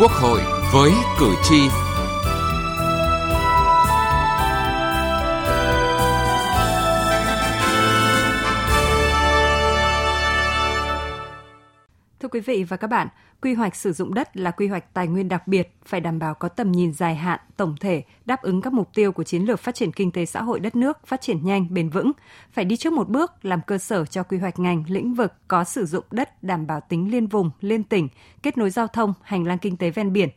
Quốc hội với cử tri. Quý vị và các bạn, quy hoạch sử dụng đất là quy hoạch tài nguyên đặc biệt, phải đảm bảo có tầm nhìn dài hạn, tổng thể, đáp ứng các mục tiêu của chiến lược phát triển kinh tế xã hội đất nước, phát triển nhanh, bền vững, phải đi trước một bước làm cơ sở cho quy hoạch ngành, lĩnh vực có sử dụng đất đảm bảo tính liên vùng, liên tỉnh, kết nối giao thông, hành lang kinh tế ven biển,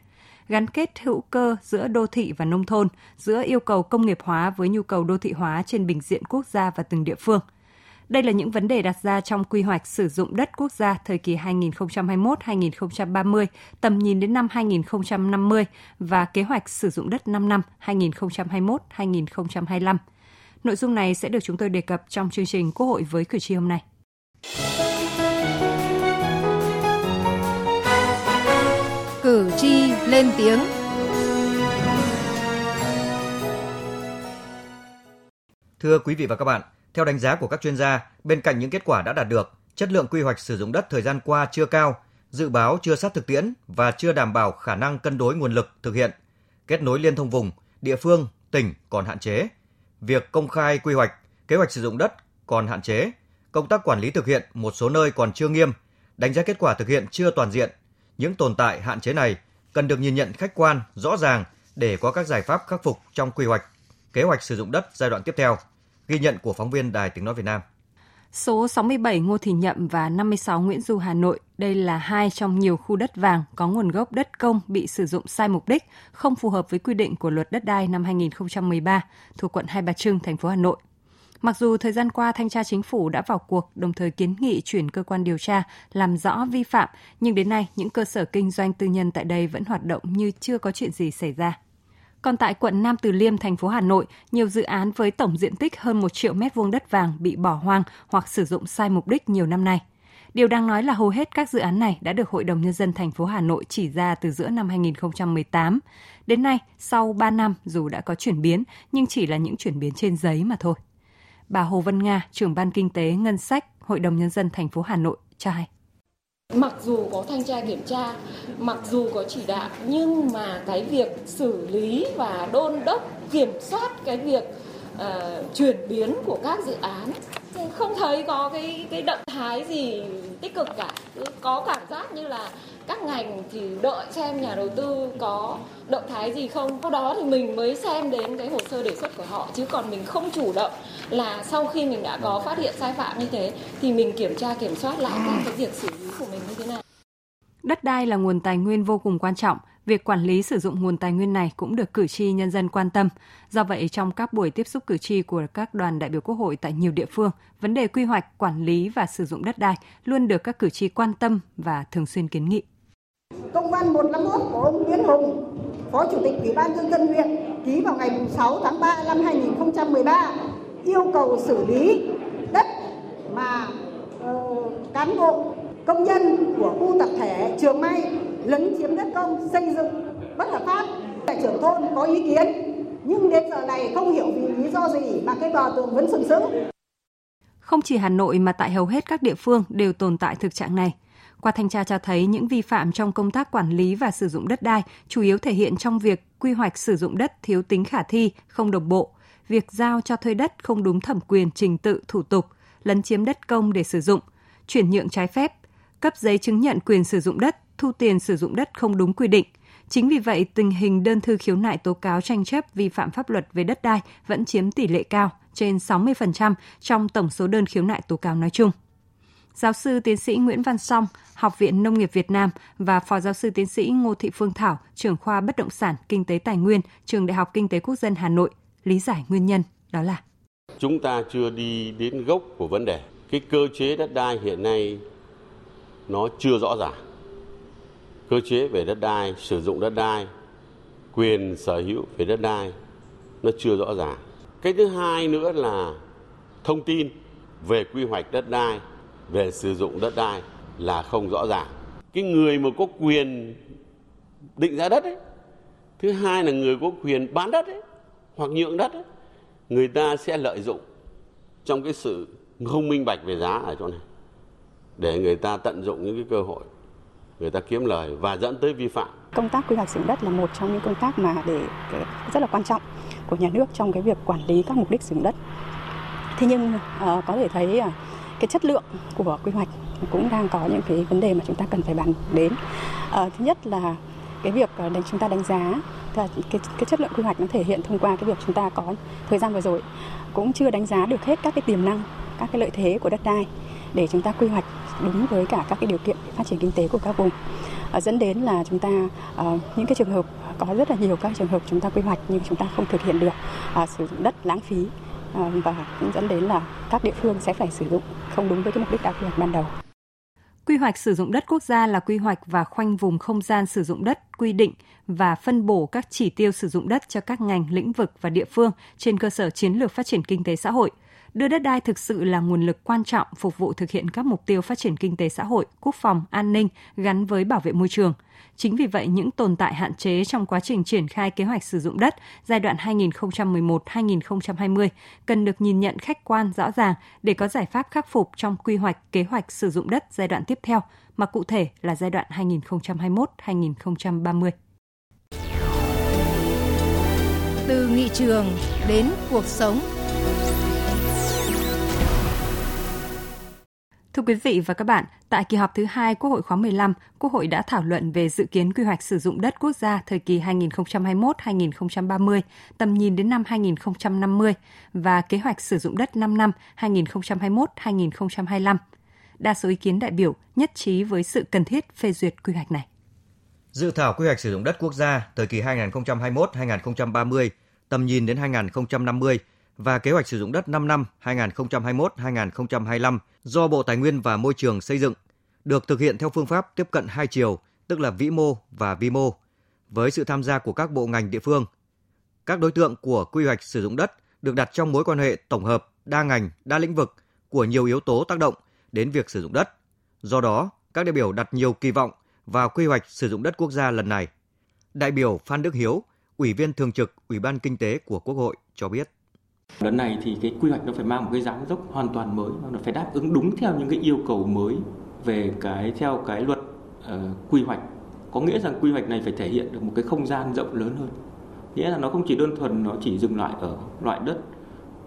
gắn kết hữu cơ giữa đô thị và nông thôn, giữa yêu cầu công nghiệp hóa với nhu cầu đô thị hóa trên bình diện quốc gia và từng địa phương – đây là những vấn đề đặt ra trong quy hoạch sử dụng đất quốc gia thời kỳ 2021-2030, tầm nhìn đến năm 2050 và kế hoạch sử dụng đất 5 năm 2021-2025. Nội dung này sẽ được chúng tôi đề cập trong chương trình Quốc hội với cử tri hôm nay. Cử tri lên tiếng Thưa quý vị và các bạn, theo đánh giá của các chuyên gia, bên cạnh những kết quả đã đạt được, chất lượng quy hoạch sử dụng đất thời gian qua chưa cao, dự báo chưa sát thực tiễn và chưa đảm bảo khả năng cân đối nguồn lực thực hiện. Kết nối liên thông vùng, địa phương, tỉnh còn hạn chế. Việc công khai quy hoạch, kế hoạch sử dụng đất còn hạn chế. Công tác quản lý thực hiện một số nơi còn chưa nghiêm, đánh giá kết quả thực hiện chưa toàn diện. Những tồn tại hạn chế này cần được nhìn nhận khách quan, rõ ràng để có các giải pháp khắc phục trong quy hoạch, kế hoạch sử dụng đất giai đoạn tiếp theo. Ghi nhận của phóng viên Đài Tiếng Nói Việt Nam. Số 67 Ngô Thị Nhậm và 56 Nguyễn Du Hà Nội, đây là hai trong nhiều khu đất vàng có nguồn gốc đất công bị sử dụng sai mục đích, không phù hợp với quy định của luật đất đai năm 2013 thuộc quận Hai Bà Trưng, thành phố Hà Nội. Mặc dù thời gian qua thanh tra chính phủ đã vào cuộc, đồng thời kiến nghị chuyển cơ quan điều tra làm rõ vi phạm, nhưng đến nay những cơ sở kinh doanh tư nhân tại đây vẫn hoạt động như chưa có chuyện gì xảy ra. Còn tại quận Nam Từ Liêm, thành phố Hà Nội, nhiều dự án với tổng diện tích hơn 1 triệu mét vuông đất vàng bị bỏ hoang hoặc sử dụng sai mục đích nhiều năm nay. Điều đang nói là hầu hết các dự án này đã được Hội đồng Nhân dân thành phố Hà Nội chỉ ra từ giữa năm 2018. Đến nay, sau 3 năm dù đã có chuyển biến, nhưng chỉ là những chuyển biến trên giấy mà thôi. Bà Hồ Vân Nga, trưởng ban kinh tế ngân sách Hội đồng Nhân dân thành phố Hà Nội cho hay. Mặc dù có thanh tra kiểm tra, mặc dù có chỉ đạo nhưng mà cái việc xử lý và đôn đốc kiểm soát cái việc uh, chuyển biến của các dự án. Không thấy có cái cái động thái gì tích cực cả. Có cảm giác như là các ngành thì đợi xem nhà đầu tư có động thái gì không. Sau đó thì mình mới xem đến cái hồ sơ đề xuất của họ. Chứ còn mình không chủ động là sau khi mình đã có phát hiện sai phạm như thế thì mình kiểm tra kiểm soát lại các cái việc xử lý của mình như thế nào. Đất đai là nguồn tài nguyên vô cùng quan trọng, việc quản lý sử dụng nguồn tài nguyên này cũng được cử tri nhân dân quan tâm. Do vậy, trong các buổi tiếp xúc cử tri của các đoàn đại biểu Quốc hội tại nhiều địa phương, vấn đề quy hoạch, quản lý và sử dụng đất đai luôn được các cử tri quan tâm và thường xuyên kiến nghị. Công văn 151 của ông Nguyễn Hùng, Phó Chủ tịch Ủy ban nhân dân huyện ký vào ngày 6 tháng 3 năm 2013 yêu cầu xử lý đất mà uh, cán bộ công nhân của khu tập thể Trường May lấn chiếm đất công xây dựng bất hợp pháp. tại trưởng thôn có ý kiến nhưng đến giờ này không hiểu vì lý do gì mà cái bờ tường vẫn sừng sững. Không chỉ Hà Nội mà tại hầu hết các địa phương đều tồn tại thực trạng này. Qua thanh tra cho thấy những vi phạm trong công tác quản lý và sử dụng đất đai chủ yếu thể hiện trong việc quy hoạch sử dụng đất thiếu tính khả thi, không đồng bộ, việc giao cho thuê đất không đúng thẩm quyền trình tự thủ tục, lấn chiếm đất công để sử dụng, chuyển nhượng trái phép, cấp giấy chứng nhận quyền sử dụng đất, thu tiền sử dụng đất không đúng quy định. Chính vì vậy, tình hình đơn thư khiếu nại tố cáo tranh chấp vi phạm pháp luật về đất đai vẫn chiếm tỷ lệ cao, trên 60% trong tổng số đơn khiếu nại tố cáo nói chung. Giáo sư tiến sĩ Nguyễn Văn Song, Học viện Nông nghiệp Việt Nam và Phó giáo sư tiến sĩ Ngô Thị Phương Thảo, trưởng khoa bất động sản, kinh tế tài nguyên, Trường Đại học Kinh tế Quốc dân Hà Nội, lý giải nguyên nhân đó là Chúng ta chưa đi đến gốc của vấn đề. Cái cơ chế đất đai hiện nay nó chưa rõ ràng. Cơ chế về đất đai, sử dụng đất đai, quyền sở hữu về đất đai, nó chưa rõ ràng. Cái thứ hai nữa là thông tin về quy hoạch đất đai, về sử dụng đất đai là không rõ ràng. Cái người mà có quyền định giá đất ấy, thứ hai là người có quyền bán đất ấy, hoặc nhượng đất ấy, người ta sẽ lợi dụng trong cái sự không minh bạch về giá ở chỗ này để người ta tận dụng những cái cơ hội người ta kiếm lời và dẫn tới vi phạm Công tác quy hoạch sử dụng đất là một trong những công tác mà để rất là quan trọng của nhà nước trong cái việc quản lý các mục đích sử dụng đất. Thế nhưng ờ, có thể thấy cái chất lượng của quy hoạch cũng đang có những cái vấn đề mà chúng ta cần phải bàn đến. Ờ, thứ nhất là cái việc ờ, đánh chúng ta đánh giá cái, cái chất lượng quy hoạch nó thể hiện thông qua cái việc chúng ta có thời gian vừa rồi cũng chưa đánh giá được hết các cái tiềm năng các cái lợi thế của đất đai để chúng ta quy hoạch đúng với cả các cái điều kiện phát triển kinh tế của các vùng ờ, dẫn đến là chúng ta ờ, những cái trường hợp có rất là nhiều các trường hợp chúng ta quy hoạch nhưng chúng ta không thực hiện được ờ, sử dụng đất lãng phí và cũng dẫn đến là các địa phương sẽ phải sử dụng không đúng với cái mục đích đã quy hoạch ban đầu. Quy hoạch sử dụng đất quốc gia là quy hoạch và khoanh vùng không gian sử dụng đất quy định và phân bổ các chỉ tiêu sử dụng đất cho các ngành, lĩnh vực và địa phương trên cơ sở chiến lược phát triển kinh tế xã hội – đưa đất đai thực sự là nguồn lực quan trọng phục vụ thực hiện các mục tiêu phát triển kinh tế xã hội, quốc phòng, an ninh gắn với bảo vệ môi trường. Chính vì vậy, những tồn tại hạn chế trong quá trình triển khai kế hoạch sử dụng đất giai đoạn 2011-2020 cần được nhìn nhận khách quan rõ ràng để có giải pháp khắc phục trong quy hoạch kế hoạch sử dụng đất giai đoạn tiếp theo, mà cụ thể là giai đoạn 2021-2030. Từ nghị trường đến cuộc sống Thưa quý vị và các bạn, tại kỳ họp thứ hai Quốc hội khóa 15, Quốc hội đã thảo luận về dự kiến quy hoạch sử dụng đất quốc gia thời kỳ 2021-2030, tầm nhìn đến năm 2050 và kế hoạch sử dụng đất 5 năm 2021-2025. Đa số ý kiến đại biểu nhất trí với sự cần thiết phê duyệt quy hoạch này. Dự thảo quy hoạch sử dụng đất quốc gia thời kỳ 2021-2030, tầm nhìn đến 2050 và kế hoạch sử dụng đất 5 năm 2021-2025 do Bộ Tài nguyên và Môi trường xây dựng, được thực hiện theo phương pháp tiếp cận hai chiều, tức là vĩ mô và vi mô, với sự tham gia của các bộ ngành địa phương. Các đối tượng của quy hoạch sử dụng đất được đặt trong mối quan hệ tổng hợp, đa ngành, đa lĩnh vực của nhiều yếu tố tác động đến việc sử dụng đất. Do đó, các đại biểu đặt nhiều kỳ vọng vào quy hoạch sử dụng đất quốc gia lần này. Đại biểu Phan Đức Hiếu, Ủy viên Thường trực Ủy ban Kinh tế của Quốc hội cho biết. Lần này thì cái quy hoạch nó phải mang một cái dáng dốc hoàn toàn mới, nó phải đáp ứng đúng theo những cái yêu cầu mới về cái theo cái luật uh, quy hoạch. Có nghĩa rằng quy hoạch này phải thể hiện được một cái không gian rộng lớn hơn. Nghĩa là nó không chỉ đơn thuần nó chỉ dừng lại ở loại đất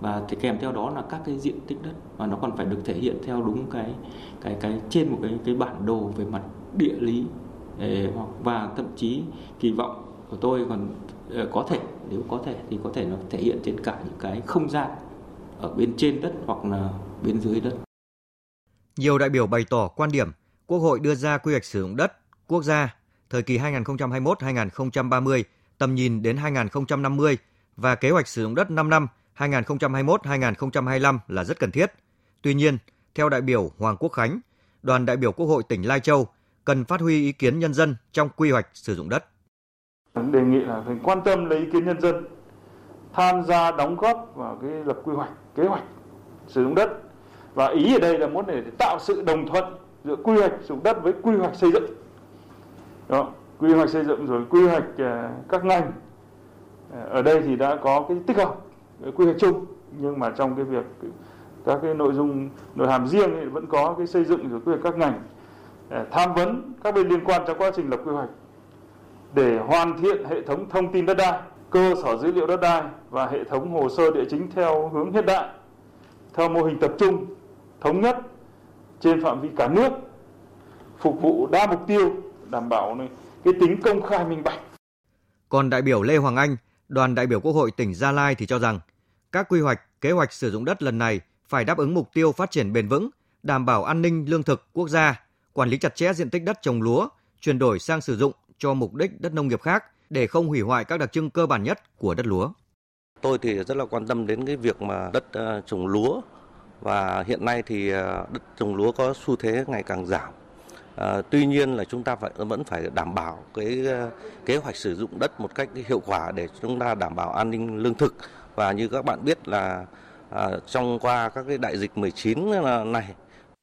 và thì kèm theo đó là các cái diện tích đất và nó còn phải được thể hiện theo đúng cái cái cái trên một cái cái bản đồ về mặt địa lý ờ, hoặc và thậm chí kỳ vọng của tôi còn ờ, có thể nếu có thể thì có thể nó thể hiện trên cả những cái không gian ở bên trên đất hoặc là bên dưới đất. Nhiều đại biểu bày tỏ quan điểm Quốc hội đưa ra quy hoạch sử dụng đất quốc gia thời kỳ 2021-2030, tầm nhìn đến 2050 và kế hoạch sử dụng đất 5 năm 2021-2025 là rất cần thiết. Tuy nhiên, theo đại biểu Hoàng Quốc Khánh, đoàn đại biểu Quốc hội tỉnh Lai Châu cần phát huy ý kiến nhân dân trong quy hoạch sử dụng đất đề nghị là phải quan tâm lấy ý kiến nhân dân, tham gia đóng góp vào cái lập quy hoạch, kế hoạch sử dụng đất. Và ý ở đây là muốn để tạo sự đồng thuận giữa quy hoạch sử dụng đất với quy hoạch xây dựng. Đó, quy hoạch xây dựng rồi quy hoạch à, các ngành. À, ở đây thì đã có cái tích hợp quy hoạch chung, nhưng mà trong cái việc các cái nội dung, nội hàm riêng thì vẫn có cái xây dựng rồi quy hoạch các ngành. À, tham vấn các bên liên quan trong quá trình lập quy hoạch để hoàn thiện hệ thống thông tin đất đai, cơ sở dữ liệu đất đai và hệ thống hồ sơ địa chính theo hướng hiện đại, theo mô hình tập trung, thống nhất trên phạm vi cả nước, phục vụ đa mục tiêu, đảm bảo cái tính công khai minh bạch. Còn đại biểu Lê Hoàng Anh, đoàn đại biểu Quốc hội tỉnh Gia Lai thì cho rằng các quy hoạch, kế hoạch sử dụng đất lần này phải đáp ứng mục tiêu phát triển bền vững, đảm bảo an ninh lương thực quốc gia, quản lý chặt chẽ diện tích đất trồng lúa, chuyển đổi sang sử dụng cho mục đích đất nông nghiệp khác để không hủy hoại các đặc trưng cơ bản nhất của đất lúa. Tôi thì rất là quan tâm đến cái việc mà đất ờ, trồng lúa và hiện nay thì ờ, đất trồng lúa có xu thế ngày càng giảm. À, tuy nhiên là chúng ta phải vẫn phải đảm bảo cái kế hoạch sử dụng đất một cách hiệu quả để chúng ta đảm bảo an ninh lương thực và như các bạn biết là à, trong qua các cái đại dịch 19 này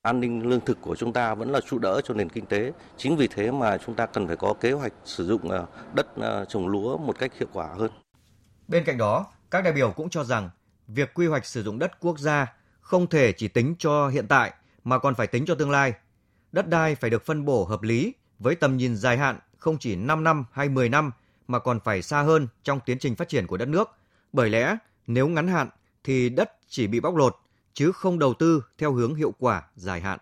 an ninh lương thực của chúng ta vẫn là trụ đỡ cho nền kinh tế. Chính vì thế mà chúng ta cần phải có kế hoạch sử dụng ờ, đất ờ, trồng lúa một cách hiệu quả hơn. Bên cạnh đó, các đại biểu cũng cho rằng việc quy hoạch sử dụng đất quốc gia không thể chỉ tính cho hiện tại mà còn phải tính cho tương lai. Đất đai phải được phân bổ hợp lý với tầm nhìn dài hạn, không chỉ 5 năm hay 10 năm mà còn phải xa hơn trong tiến trình phát triển của đất nước. Bởi lẽ nếu ngắn hạn thì đất chỉ bị bóc lột chứ không đầu tư theo hướng hiệu quả dài hạn.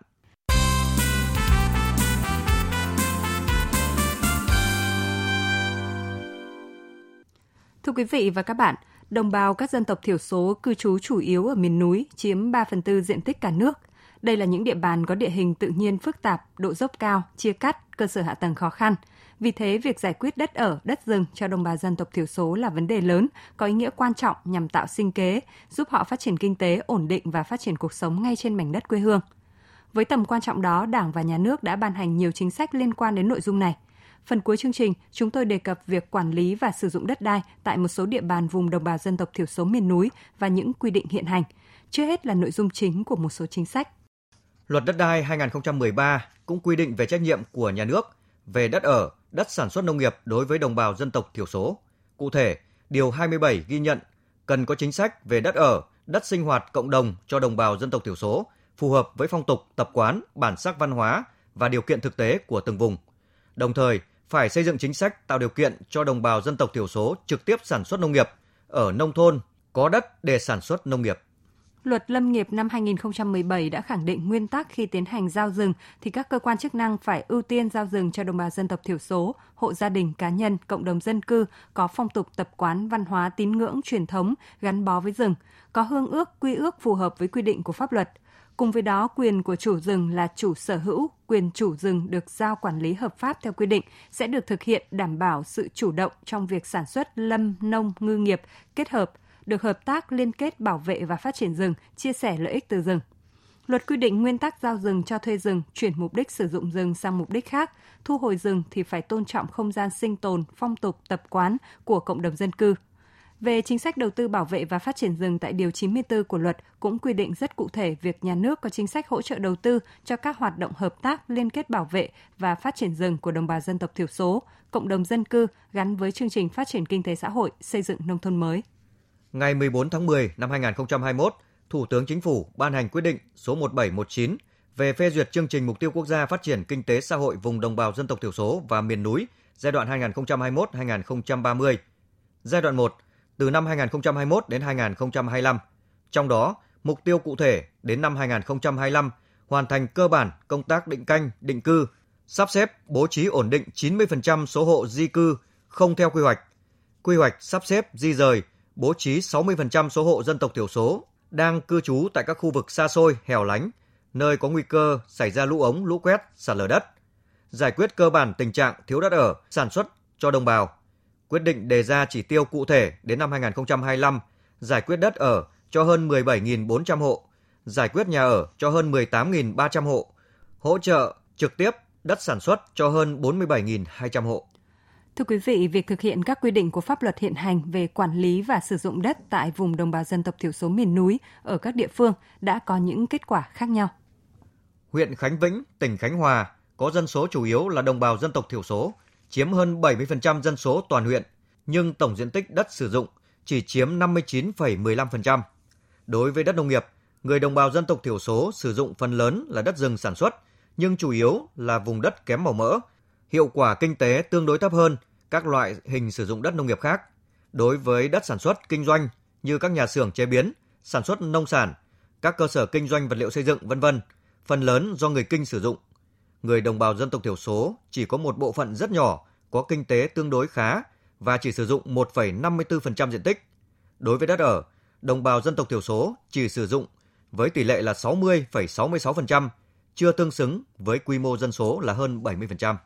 Thưa quý vị và các bạn, đồng bào các dân tộc thiểu số cư trú chủ yếu ở miền núi chiếm 3 phần tư diện tích cả nước. Đây là những địa bàn có địa hình tự nhiên phức tạp, độ dốc cao, chia cắt, cơ sở hạ tầng khó khăn. Vì thế, việc giải quyết đất ở, đất rừng cho đồng bào dân tộc thiểu số là vấn đề lớn, có ý nghĩa quan trọng nhằm tạo sinh kế, giúp họ phát triển kinh tế, ổn định và phát triển cuộc sống ngay trên mảnh đất quê hương. Với tầm quan trọng đó, Đảng và Nhà nước đã ban hành nhiều chính sách liên quan đến nội dung này – Phần cuối chương trình, chúng tôi đề cập việc quản lý và sử dụng đất đai tại một số địa bàn vùng đồng bào dân tộc thiểu số miền núi và những quy định hiện hành. Chưa hết là nội dung chính của một số chính sách. Luật đất đai 2013 cũng quy định về trách nhiệm của nhà nước về đất ở, đất sản xuất nông nghiệp đối với đồng bào dân tộc thiểu số. Cụ thể, Điều 27 ghi nhận cần có chính sách về đất ở, đất sinh hoạt cộng đồng cho đồng bào dân tộc thiểu số, phù hợp với phong tục, tập quán, bản sắc văn hóa và điều kiện thực tế của từng vùng. Đồng thời, phải xây dựng chính sách tạo điều kiện cho đồng bào dân tộc thiểu số trực tiếp sản xuất nông nghiệp ở nông thôn có đất để sản xuất nông nghiệp. Luật Lâm nghiệp năm 2017 đã khẳng định nguyên tắc khi tiến hành giao rừng thì các cơ quan chức năng phải ưu tiên giao rừng cho đồng bào dân tộc thiểu số, hộ gia đình, cá nhân, cộng đồng dân cư có phong tục tập quán, văn hóa, tín ngưỡng, truyền thống gắn bó với rừng, có hương ước, quy ước phù hợp với quy định của pháp luật – Cùng với đó, quyền của chủ rừng là chủ sở hữu, quyền chủ rừng được giao quản lý hợp pháp theo quy định sẽ được thực hiện đảm bảo sự chủ động trong việc sản xuất lâm, nông, ngư nghiệp kết hợp, được hợp tác liên kết bảo vệ và phát triển rừng, chia sẻ lợi ích từ rừng. Luật quy định nguyên tắc giao rừng cho thuê rừng, chuyển mục đích sử dụng rừng sang mục đích khác, thu hồi rừng thì phải tôn trọng không gian sinh tồn, phong tục, tập quán của cộng đồng dân cư, về chính sách đầu tư bảo vệ và phát triển rừng tại Điều 94 của luật cũng quy định rất cụ thể việc nhà nước có chính sách hỗ trợ đầu tư cho các hoạt động hợp tác liên kết bảo vệ và phát triển rừng của đồng bào dân tộc thiểu số, cộng đồng dân cư gắn với chương trình phát triển kinh tế xã hội, xây dựng nông thôn mới. Ngày 14 tháng 10 năm 2021, Thủ tướng Chính phủ ban hành quyết định số 1719 về phê duyệt chương trình mục tiêu quốc gia phát triển kinh tế xã hội vùng đồng bào dân tộc thiểu số và miền núi giai đoạn 2021-2030. Giai đoạn 1 từ năm 2021 đến 2025. Trong đó, mục tiêu cụ thể đến năm 2025 hoàn thành cơ bản công tác định canh, định cư, sắp xếp bố trí ổn định 90% số hộ di cư không theo quy hoạch. Quy hoạch sắp xếp di rời, bố trí 60% số hộ dân tộc thiểu số đang cư trú tại các khu vực xa xôi, hẻo lánh, nơi có nguy cơ xảy ra lũ ống, lũ quét, sạt lở đất. Giải quyết cơ bản tình trạng thiếu đất ở, sản xuất cho đồng bào quyết định đề ra chỉ tiêu cụ thể đến năm 2025, giải quyết đất ở cho hơn 17.400 hộ, giải quyết nhà ở cho hơn 18.300 hộ, hỗ trợ trực tiếp đất sản xuất cho hơn 47.200 hộ. Thưa quý vị, việc thực hiện các quy định của pháp luật hiện hành về quản lý và sử dụng đất tại vùng đồng bào dân tộc thiểu số miền núi ở các địa phương đã có những kết quả khác nhau. Huyện Khánh Vĩnh, tỉnh Khánh Hòa có dân số chủ yếu là đồng bào dân tộc thiểu số, chiếm hơn 70% dân số toàn huyện, nhưng tổng diện tích đất sử dụng chỉ chiếm 59,15%. Đối với đất nông nghiệp, người đồng bào dân tộc thiểu số sử dụng phần lớn là đất rừng sản xuất, nhưng chủ yếu là vùng đất kém màu mỡ, hiệu quả kinh tế tương đối thấp hơn các loại hình sử dụng đất nông nghiệp khác. Đối với đất sản xuất kinh doanh như các nhà xưởng chế biến, sản xuất nông sản, các cơ sở kinh doanh vật liệu xây dựng vân vân, phần lớn do người Kinh sử dụng người đồng bào dân tộc thiểu số chỉ có một bộ phận rất nhỏ có kinh tế tương đối khá và chỉ sử dụng 1,54% diện tích. Đối với đất ở, đồng bào dân tộc thiểu số chỉ sử dụng với tỷ lệ là 60,66%, chưa tương xứng với quy mô dân số là hơn 70%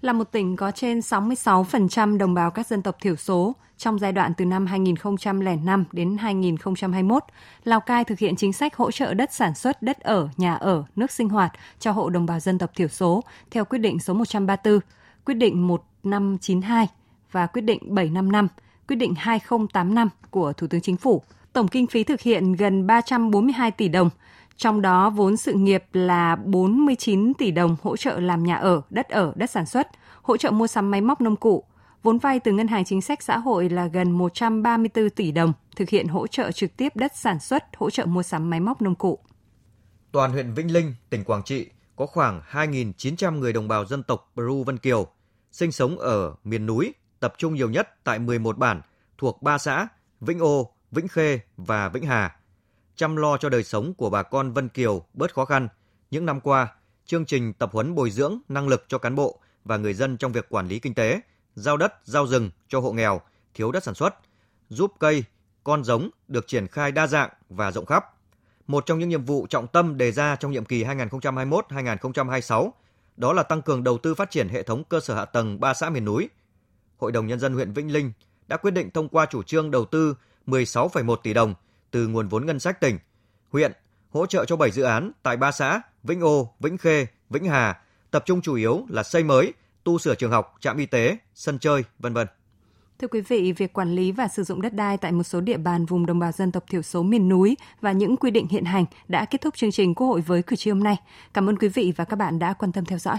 là một tỉnh có trên 66% đồng bào các dân tộc thiểu số. Trong giai đoạn từ năm 2005 đến 2021, Lào Cai thực hiện chính sách hỗ trợ đất sản xuất, đất ở, nhà ở, nước sinh hoạt cho hộ đồng bào dân tộc thiểu số theo quyết định số 134, quyết định 1592 và quyết định 755, quyết định 2085 của Thủ tướng Chính phủ. Tổng kinh phí thực hiện gần 342 tỷ đồng, trong đó vốn sự nghiệp là 49 tỷ đồng hỗ trợ làm nhà ở, đất ở, đất sản xuất, hỗ trợ mua sắm máy móc nông cụ. Vốn vay từ Ngân hàng Chính sách Xã hội là gần 134 tỷ đồng, thực hiện hỗ trợ trực tiếp đất sản xuất, hỗ trợ mua sắm máy móc nông cụ. Toàn huyện Vĩnh Linh, tỉnh Quảng Trị có khoảng 2.900 người đồng bào dân tộc Peru Vân Kiều, sinh sống ở miền núi, tập trung nhiều nhất tại 11 bản thuộc 3 xã Vĩnh Ô, Vĩnh Khê và Vĩnh Hà. Chăm lo cho đời sống của bà con Vân Kiều bớt khó khăn, những năm qua, chương trình tập huấn bồi dưỡng năng lực cho cán bộ và người dân trong việc quản lý kinh tế, giao đất, giao rừng cho hộ nghèo, thiếu đất sản xuất, giúp cây, con giống được triển khai đa dạng và rộng khắp. Một trong những nhiệm vụ trọng tâm đề ra trong nhiệm kỳ 2021-2026 đó là tăng cường đầu tư phát triển hệ thống cơ sở hạ tầng ba xã miền núi. Hội đồng Nhân dân huyện Vĩnh Linh đã quyết định thông qua chủ trương đầu tư 16,1 tỷ đồng từ nguồn vốn ngân sách tỉnh, huyện hỗ trợ cho 7 dự án tại ba xã Vĩnh Ô, Vĩnh Khê, Vĩnh Hà, tập trung chủ yếu là xây mới, tu sửa trường học, trạm y tế, sân chơi, vân vân. Thưa quý vị, việc quản lý và sử dụng đất đai tại một số địa bàn vùng đồng bào dân tộc thiểu số miền núi và những quy định hiện hành đã kết thúc chương trình Quốc hội với cử tri hôm nay. Cảm ơn quý vị và các bạn đã quan tâm theo dõi.